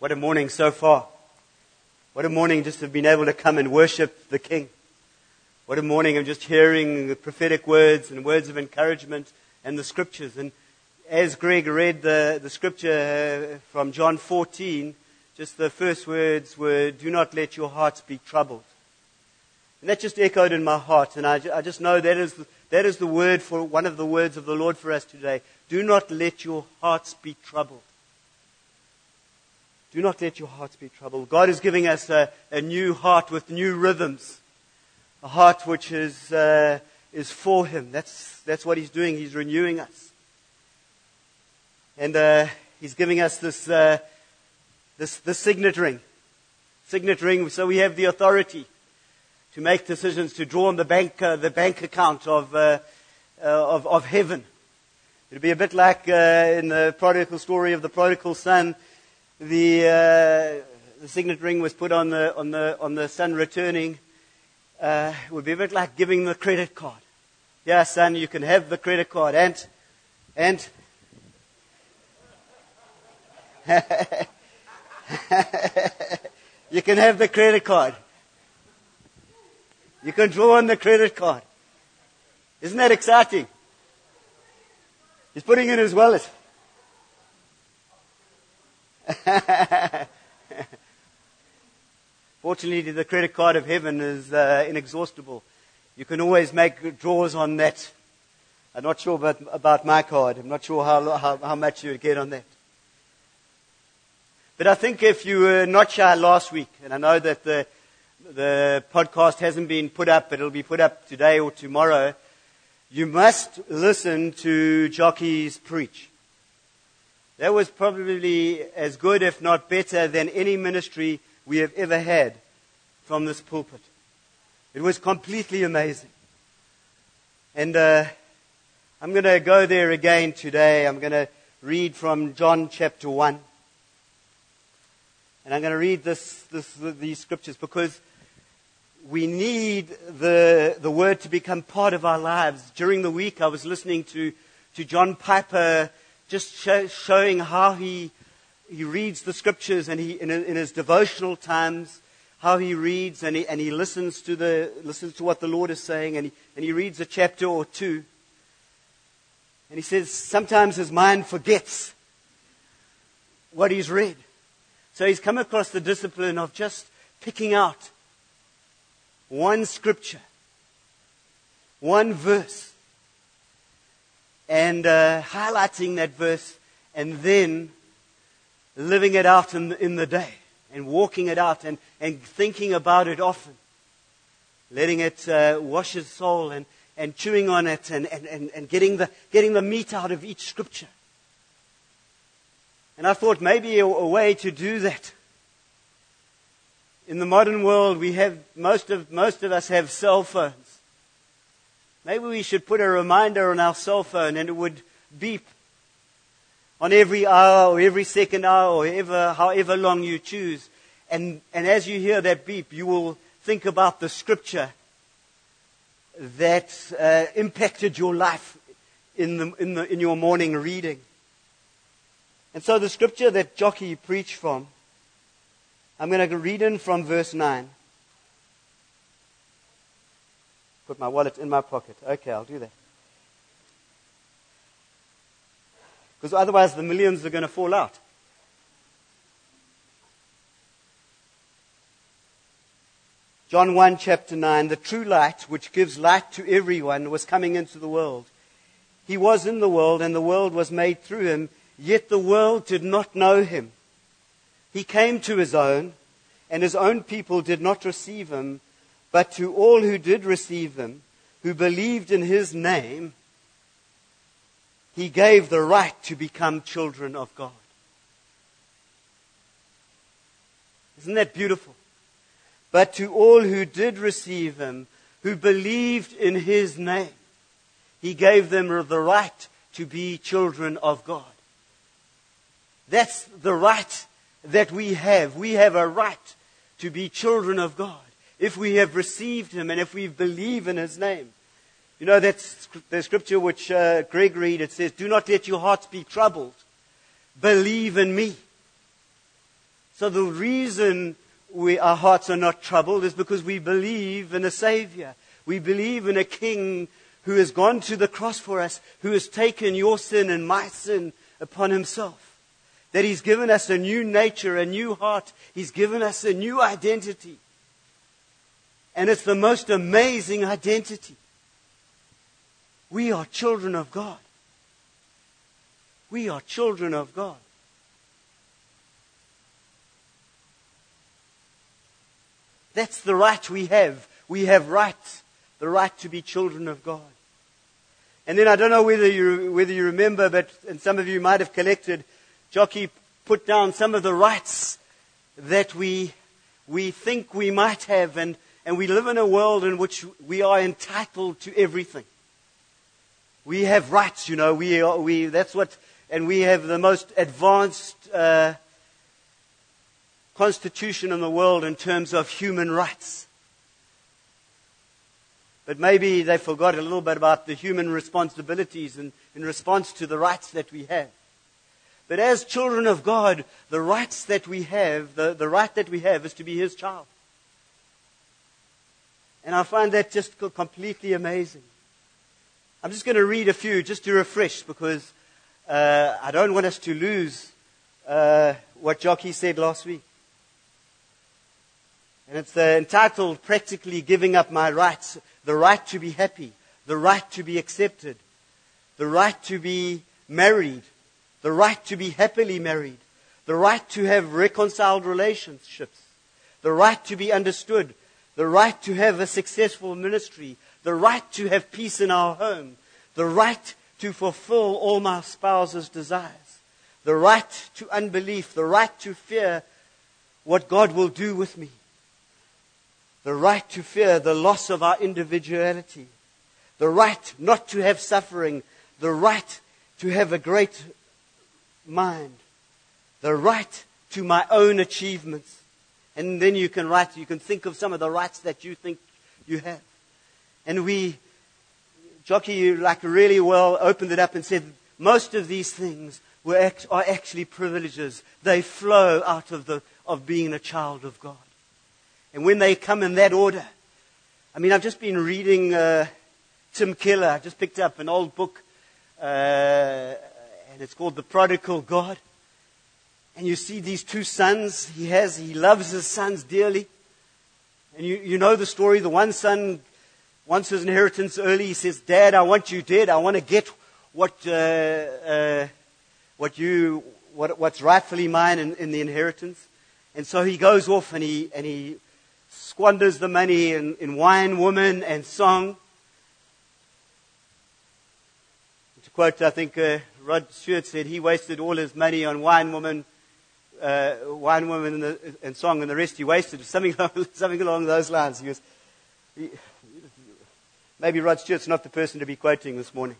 What a morning so far. What a morning just to have been able to come and worship the King. What a morning of just hearing the prophetic words and words of encouragement and the scriptures. And as Greg read the, the scripture uh, from John 14, just the first words were, do not let your hearts be troubled. And that just echoed in my heart. And I, I just know that is, the, that is the word for one of the words of the Lord for us today. Do not let your hearts be troubled. Do not let your hearts be troubled. God is giving us a, a new heart with new rhythms. A heart which is, uh, is for Him. That's, that's what He's doing. He's renewing us. And uh, He's giving us this, uh, this, this signet ring. Signet ring, so we have the authority to make decisions to draw on the bank, uh, the bank account of, uh, uh, of, of heaven. It'd be a bit like in the prodigal story of the prodigal son. The, uh, the signet ring was put on the, on the, on the son returning. Uh, would be a bit like giving the credit card. Yeah, son, you can have the credit card. And, and, you can have the credit card. You can draw on the credit card. Isn't that exciting? He's putting in his wallet. Fortunately, the credit card of heaven is uh, inexhaustible. You can always make draws on that. I'm not sure about, about my card. I'm not sure how, how, how much you would get on that. But I think if you were not shy last week, and I know that the the podcast hasn't been put up, but it'll be put up today or tomorrow, you must listen to Jockey's preach. That was probably as good, if not better, than any ministry we have ever had from this pulpit. It was completely amazing. And uh, I'm going to go there again today. I'm going to read from John chapter 1. And I'm going to read this, this, these scriptures because we need the, the word to become part of our lives. During the week, I was listening to, to John Piper just show, showing how he, he reads the scriptures and he, in, in his devotional times, how he reads and he, and he listens, to the, listens to what the Lord is saying and he, and he reads a chapter or two. And he says sometimes his mind forgets what he's read. So he's come across the discipline of just picking out one scripture, one verse, and uh, highlighting that verse, and then living it out in the, in the day, and walking it out, and, and thinking about it often, letting it uh, wash his soul, and, and chewing on it, and, and, and, and getting, the, getting the meat out of each scripture. And I thought maybe a, a way to do that in the modern world, we have, most of, most of us have cell phones. Maybe we should put a reminder on our cell phone and it would beep on every hour or every second hour or ever, however long you choose. And, and as you hear that beep, you will think about the scripture that uh, impacted your life in, the, in, the, in your morning reading. And so the scripture that Jockey preached from I'm going to read in from verse 9. Put my wallet in my pocket. Okay, I'll do that. Because otherwise the millions are going to fall out. John 1, chapter 9 The true light, which gives light to everyone, was coming into the world. He was in the world, and the world was made through him, yet the world did not know him. He came to his own, and his own people did not receive him, but to all who did receive him, who believed in his name, he gave the right to become children of God. Isn't that beautiful? But to all who did receive him, who believed in his name, he gave them the right to be children of God. That's the right that we have. We have a right to be children of God if we have received Him and if we believe in His name. You know, that's the scripture which uh, Greg read. It says, Do not let your hearts be troubled. Believe in me. So the reason we, our hearts are not troubled is because we believe in a Savior. We believe in a King who has gone to the cross for us, who has taken your sin and my sin upon himself. That he's given us a new nature, a new heart. He's given us a new identity. And it's the most amazing identity. We are children of God. We are children of God. That's the right we have. We have rights, the right to be children of God. And then I don't know whether you, whether you remember, but and some of you might have collected, Jockey put down some of the rights that we, we think we might have, and, and we live in a world in which we are entitled to everything. We have rights, you know, we, are, we, that's what, and we have the most advanced uh, constitution in the world in terms of human rights. But maybe they forgot a little bit about the human responsibilities in, in response to the rights that we have. But as children of God, the rights that we have, the, the right that we have is to be His child. And I find that just completely amazing. I'm just going to read a few just to refresh because uh, I don't want us to lose uh, what Jockey said last week. And it's uh, entitled Practically Giving Up My Rights the right to be happy, the right to be accepted, the right to be married, the right to be happily married, the right to have reconciled relationships, the right to be understood, the right to have a successful ministry, the right to have peace in our home, the right to fulfill all my spouse's desires, the right to unbelief, the right to fear what God will do with me, the right to fear the loss of our individuality, the right not to have suffering, the right to have a great mind, the right to my own achievements. And then you can write, you can think of some of the rights that you think you have. And we, Jockey, you like really well opened it up and said, most of these things were, are actually privileges. They flow out of, the, of being a child of God. And when they come in that order, I mean, I've just been reading uh, Tim Keller. I just picked up an old book, uh, and it's called The Prodigal God. And you see these two sons he has. He loves his sons dearly. And you, you know the story. The one son wants his inheritance early. He says, Dad, I want you dead. I want to get what, uh, uh, what you, what, what's rightfully mine in, in the inheritance. And so he goes off and he, and he squanders the money in, in wine, woman, and song. To quote, I think uh, Rod Stewart said he wasted all his money on wine, woman, uh, wine, woman, and, the, and, song, and the rest he wasted. Something, something along those lines. He was, maybe Rod Stewart's not the person to be quoting this morning.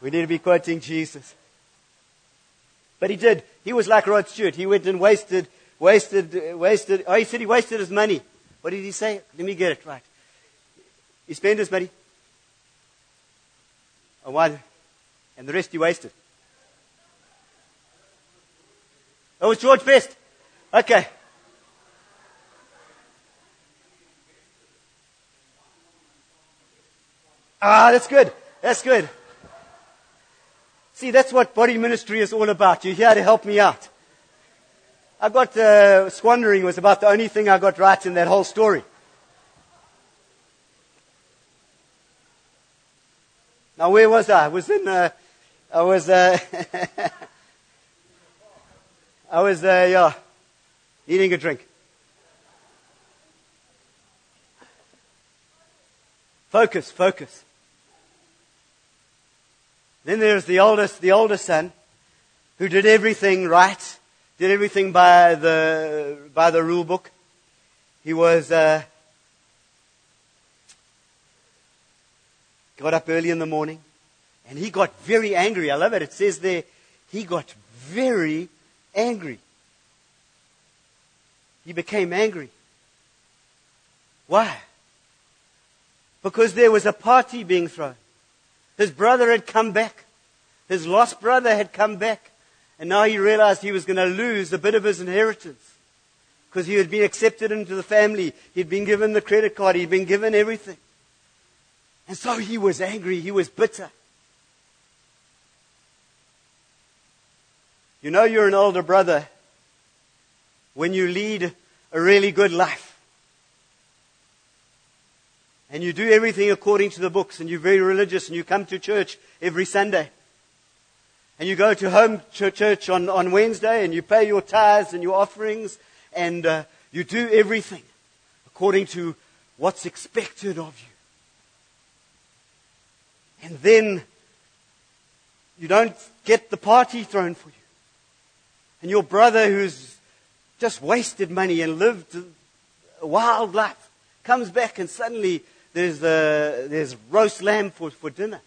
We need to be quoting Jesus. But he did. He was like Rod Stewart. He went and wasted wasted, wasted, oh, he said he wasted his money. What did he say? Let me get it right. He spent his money on one, and the rest he wasted. Oh, it was George Best. Okay. Ah, that's good. That's good. See, that's what body ministry is all about. You're here to help me out. I got uh, squandering was about the only thing I got right in that whole story. Now, where was I? I was in. Uh, I was. Uh, I was. Uh, yeah, eating a drink. Focus, focus. Then there's the oldest, the oldest son, who did everything right did everything by the, by the rule book. He was, uh, got up early in the morning and he got very angry. I love it. It says there, he got very angry. He became angry. Why? Because there was a party being thrown. His brother had come back. His lost brother had come back. And now he realized he was going to lose a bit of his inheritance because he had been accepted into the family. He'd been given the credit card. He'd been given everything. And so he was angry. He was bitter. You know you're an older brother when you lead a really good life. And you do everything according to the books and you're very religious and you come to church every Sunday. And you go to home church on, on Wednesday and you pay your tithes and your offerings and uh, you do everything according to what's expected of you. And then you don't get the party thrown for you. And your brother who's just wasted money and lived a wild life comes back and suddenly there's, there's roast lamb for, for dinner.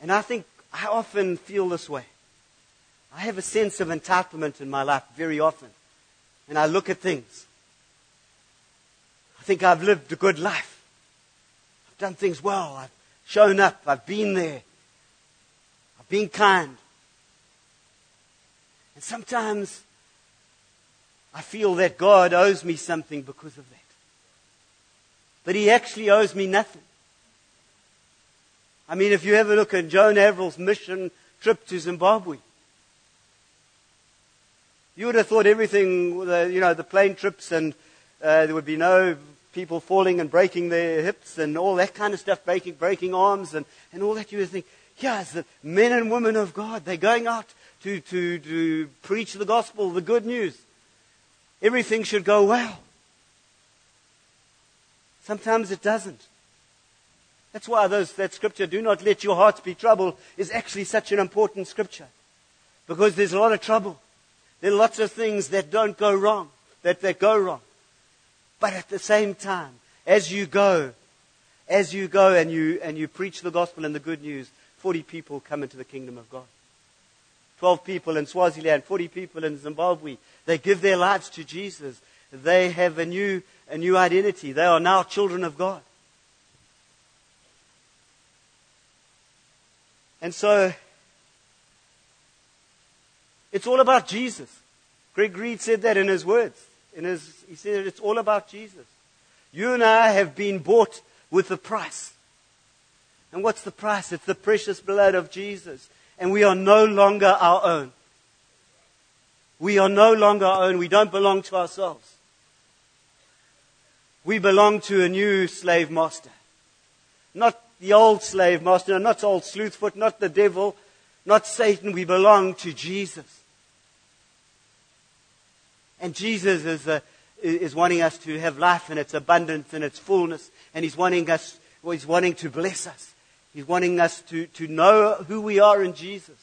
And I think I often feel this way. I have a sense of entitlement in my life very often. And I look at things. I think I've lived a good life. I've done things well. I've shown up. I've been there. I've been kind. And sometimes I feel that God owes me something because of that. But He actually owes me nothing. I mean, if you ever look at Joan Avril's mission trip to Zimbabwe, you would have thought everything, you know, the plane trips and uh, there would be no people falling and breaking their hips and all that kind of stuff, breaking, breaking arms and, and all that. You would think, yeah, it's the men and women of God. They're going out to, to, to preach the gospel, the good news. Everything should go well. Sometimes it doesn't. That's why those, that scripture, do not let your hearts be troubled, is actually such an important scripture. Because there's a lot of trouble. There are lots of things that don't go wrong, that, that go wrong. But at the same time, as you go, as you go and you, and you preach the gospel and the good news, 40 people come into the kingdom of God. 12 people in Swaziland, 40 people in Zimbabwe. They give their lives to Jesus. They have a new, a new identity. They are now children of God. And so, it's all about Jesus. Greg Reed said that in his words. In his, he said it's all about Jesus. You and I have been bought with a price. And what's the price? It's the precious blood of Jesus. And we are no longer our own. We are no longer our own. We don't belong to ourselves. We belong to a new slave master. Not the old slave master, not old slewfoot, not the devil, not Satan. We belong to Jesus. And Jesus is, uh, is wanting us to have life in its abundance and its fullness. And He's wanting us, well, He's wanting to bless us. He's wanting us to, to know who we are in Jesus.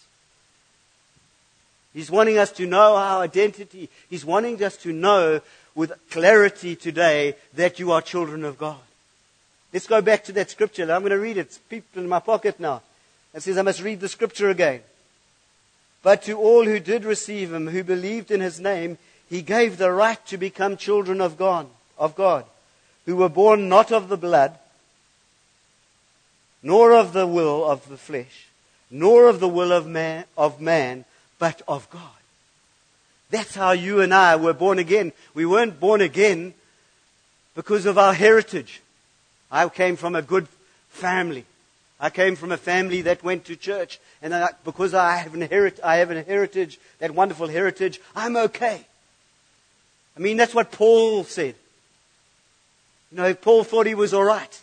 He's wanting us to know our identity. He's wanting us to know with clarity today that you are children of God. Let's go back to that scripture. I'm going to read it. It's peeped in my pocket now. It says I must read the scripture again. But to all who did receive him, who believed in his name, he gave the right to become children of God, of God, who were born not of the blood, nor of the will of the flesh, nor of the will of man, of man, but of God. That's how you and I were born again. We weren't born again because of our heritage. I came from a good family. I came from a family that went to church. And I, because I have, inherit, I have an heritage, that wonderful heritage, I'm okay. I mean, that's what Paul said. You know, Paul thought he was all right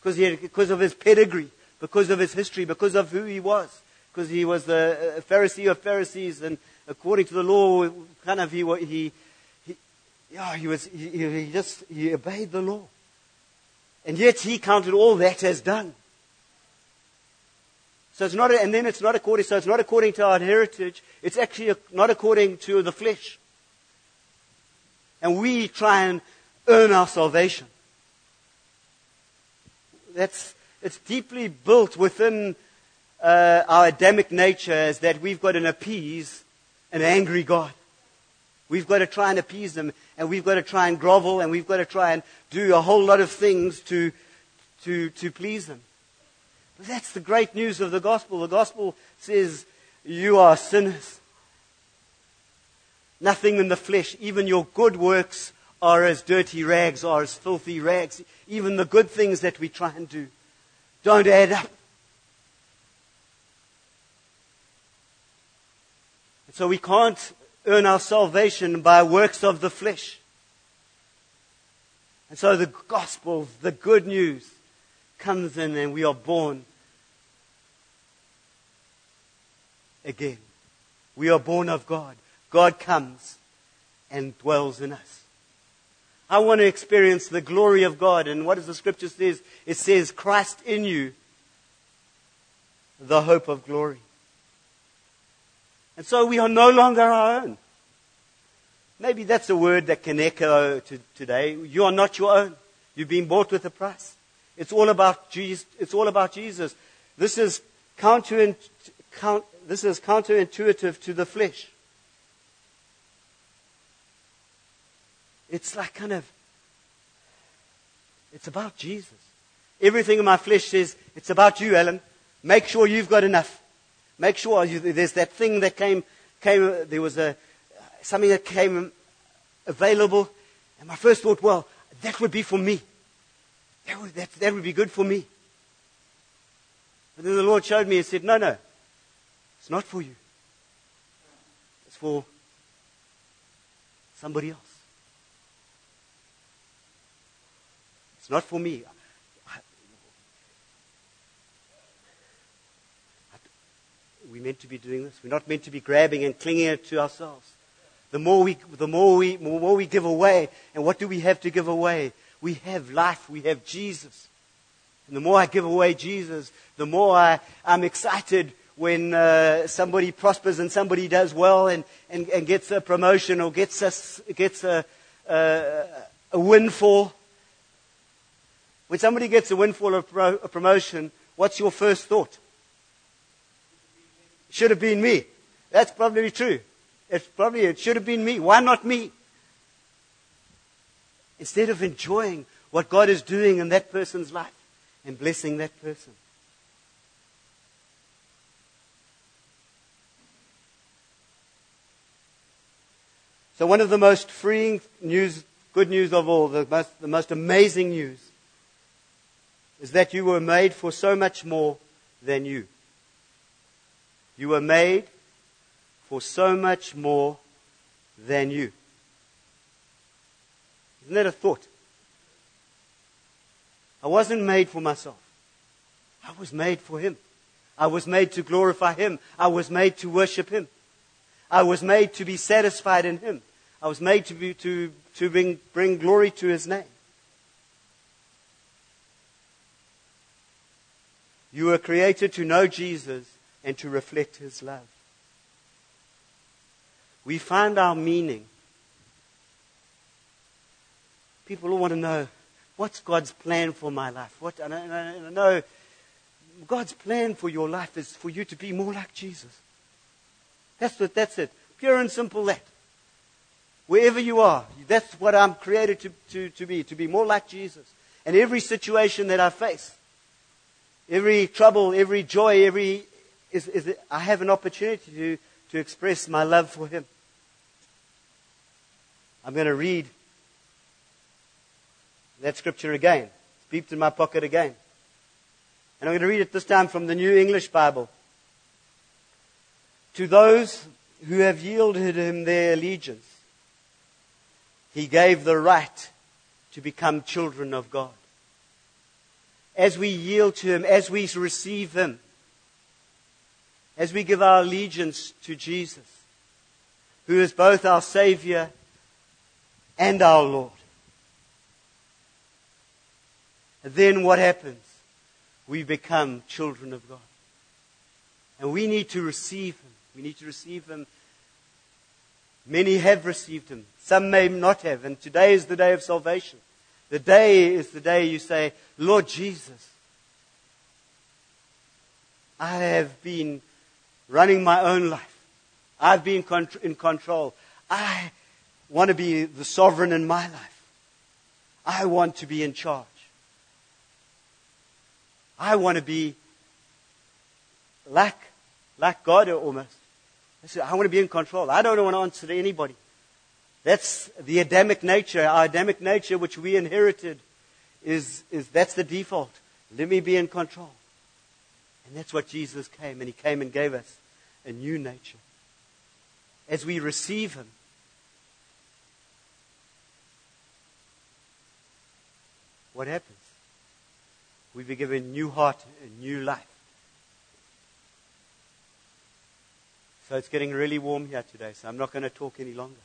because, he had, because of his pedigree, because of his history, because of who he was, because he was a Pharisee of Pharisees, and according to the law, kind of he, he, he yeah, he was, he, he just, he obeyed the law. And yet he counted all that as done. So it's not, and then it's not according, so it's not according to our heritage. It's actually not according to the flesh. And we try and earn our salvation. That's, it's deeply built within uh, our Adamic nature is that we've got to appease an angry God. We've got to try and appease them, and we've got to try and grovel, and we've got to try and do a whole lot of things to, to, to please Him. But that's the great news of the gospel. The gospel says you are sinners. Nothing in the flesh, even your good works are as dirty rags, are as filthy rags. Even the good things that we try and do don't add up. And so we can't earn our salvation by works of the flesh. And so the gospel, the good news, comes in and we are born again. We are born of God. God comes and dwells in us. I want to experience the glory of God. And what does the scripture says? It says, Christ in you, the hope of glory. And so we are no longer our own. Maybe that's a word that can echo to today. You are not your own. You've been bought with a price. It's all about Jesus. It's all about Jesus. This is counterintuitive to the flesh. It's like kind of, it's about Jesus. Everything in my flesh says, it's about you, Alan. Make sure you've got enough. Make sure you, there's that thing that came, came, there was a, something that came available. And my first thought, well, that would be for me. That would, that, that would be good for me. But then the Lord showed me and said, no, no, it's not for you. It's for somebody else. It's not for me. We're meant to be doing this. We're not meant to be grabbing and clinging to ourselves. The more we, the more we, the more we give away, and what do we have to give away? We have life. We have Jesus. And the more I give away Jesus, the more I, I'm excited when uh, somebody prospers and somebody does well and, and, and gets a promotion or gets a, gets a, a, a windfall. When somebody gets a windfall of pro- a promotion, what's your first thought? Should have been me. That's probably true. It's probably, it should have been me. Why not me? Instead of enjoying what God is doing in that person's life and blessing that person. So one of the most freeing news, good news of all, the most, the most amazing news, is that you were made for so much more than you. You were made for so much more than you. Isn't that a thought? I wasn't made for myself. I was made for Him. I was made to glorify Him. I was made to worship Him. I was made to be satisfied in Him. I was made to, be, to, to bring, bring glory to His name. You were created to know Jesus and to reflect his love. We find our meaning. People all want to know what's God's plan for my life. What, and I, and I know God's plan for your life is for you to be more like Jesus. That's what, that's it. Pure and simple that. Wherever you are, that's what I'm created to, to, to be, to be more like Jesus. And every situation that I face, every trouble, every joy, every is, is I have an opportunity to, to express my love for Him. I'm going to read that scripture again. It's beeped in my pocket again. And I'm going to read it this time from the New English Bible. To those who have yielded him their allegiance, he gave the right to become children of God as we yield to Him, as we receive Him, as we give our allegiance to Jesus, who is both our Savior and our Lord. then what happens? We become children of God. And we need to receive Him. We need to receive Him. Many have received Him. Some may not have. And today is the day of salvation. The day is the day you say, Lord Jesus, I have been running my own life. I've been in control. I want to be the sovereign in my life. I want to be in charge. I want to be like, like God almost. I want to be in control. I don't want to answer to anybody. That's the Adamic nature. Our Adamic nature, which we inherited, is, is that's the default. Let me be in control. And that's what Jesus came, and He came and gave us a new nature. As we receive Him, what happens? We be given a new heart, a new life. So it's getting really warm here today, so I'm not going to talk any longer.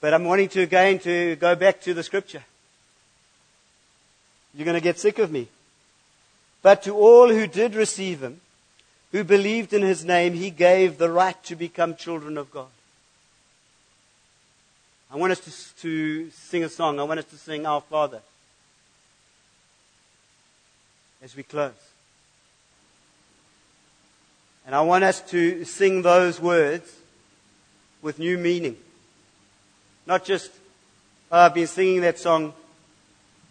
But I'm wanting to again to go back to the scripture. You're going to get sick of me. But to all who did receive him, who believed in his name, he gave the right to become children of God. I want us to, to sing a song. I want us to sing Our Father as we close. And I want us to sing those words with new meaning. Not just, uh, I've been singing that song,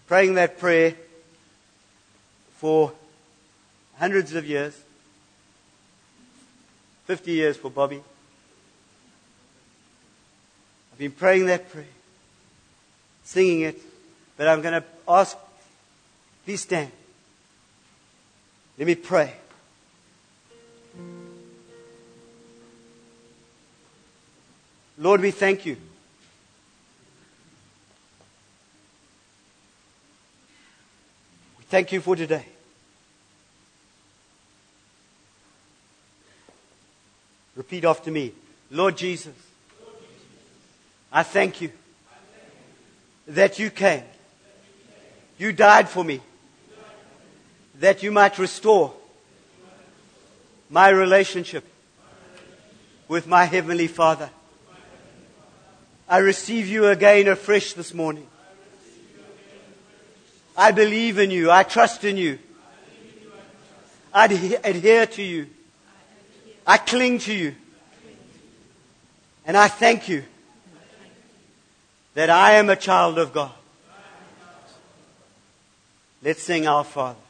praying that prayer for hundreds of years, 50 years for Bobby. I've been praying that prayer, singing it, but I'm going to ask, please stand. Let me pray. Lord, we thank you. Thank you for today. Repeat after me. Lord Jesus, I thank you that you came. You died for me that you might restore my relationship with my Heavenly Father. I receive you again afresh this morning. I believe in you. I trust in you. I adhere to you. I cling to you. And I thank you that I am a child of God. Let's sing our Father.